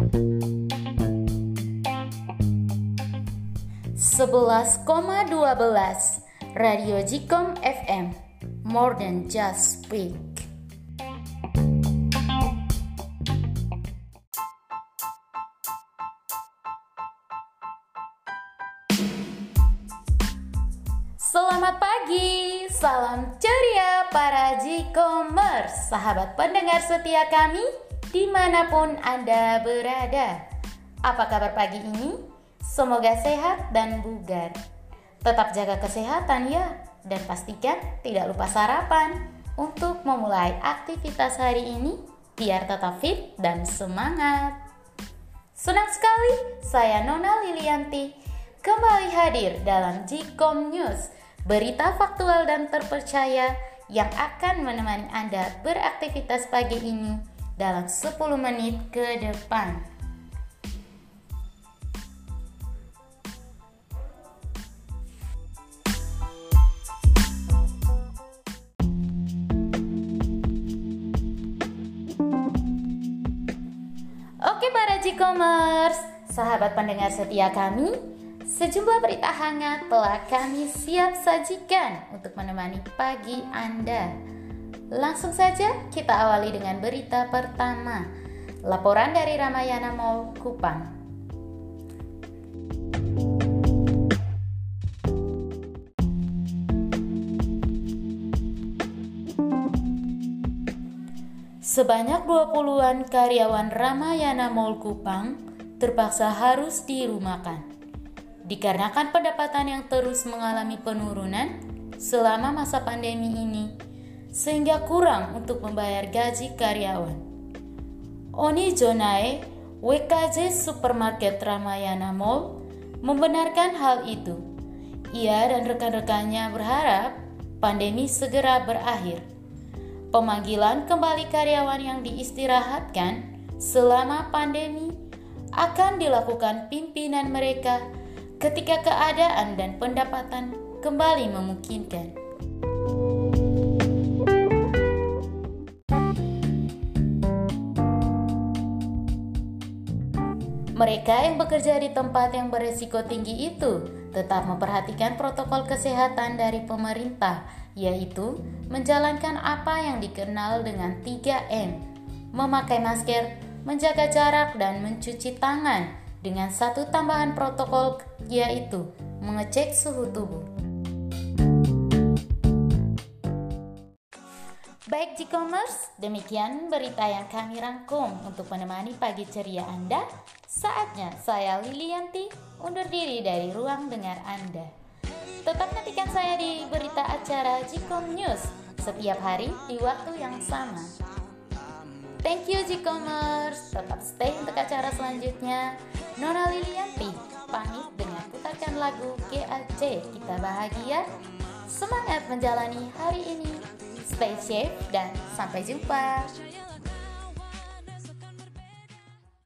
11,12 Radio Jikom FM More than just speak. Selamat pagi, salam ceria para Jikomers Sahabat pendengar setia kami di mana pun Anda berada Apa kabar pagi ini? Semoga sehat dan bugar. Tetap jaga kesehatan ya, dan pastikan tidak lupa sarapan untuk memulai aktivitas hari ini biar tetap fit dan semangat. Senang sekali, saya Nona Lilianti kembali hadir dalam Jikom News, berita faktual dan terpercaya yang akan menemani Anda beraktivitas pagi ini dalam 10 menit ke depan. e-commerce, sahabat pendengar setia kami, sejumlah berita hangat telah kami siap sajikan untuk menemani pagi Anda. Langsung saja kita awali dengan berita pertama. Laporan dari Ramayana Mall Kupang. Sebanyak 20-an karyawan Ramayana Mall Kupang terpaksa harus dirumahkan dikarenakan pendapatan yang terus mengalami penurunan selama masa pandemi ini sehingga kurang untuk membayar gaji karyawan. Oni Jonae, WKJ Supermarket Ramayana Mall, membenarkan hal itu. Ia dan rekan-rekannya berharap pandemi segera berakhir Pemanggilan kembali karyawan yang diistirahatkan selama pandemi akan dilakukan pimpinan mereka ketika keadaan dan pendapatan kembali memungkinkan. Mereka yang bekerja di tempat yang beresiko tinggi itu tetap memperhatikan protokol kesehatan dari pemerintah yaitu menjalankan apa yang dikenal dengan 3M, memakai masker, menjaga jarak dan mencuci tangan dengan satu tambahan protokol yaitu mengecek suhu tubuh. Baik G-commerce, demikian berita yang kami rangkum untuk menemani pagi ceria Anda. Saatnya saya Lilianti undur diri dari ruang dengar Anda. Tetap nantikan saya di berita acara Jikom News setiap hari di waktu yang sama. Thank you Jicomers, tetap stay untuk acara selanjutnya. Nona Lilianti pamit dengan putarkan lagu GAC Kita Bahagia. Semangat menjalani hari ini. Stay safe dan sampai jumpa.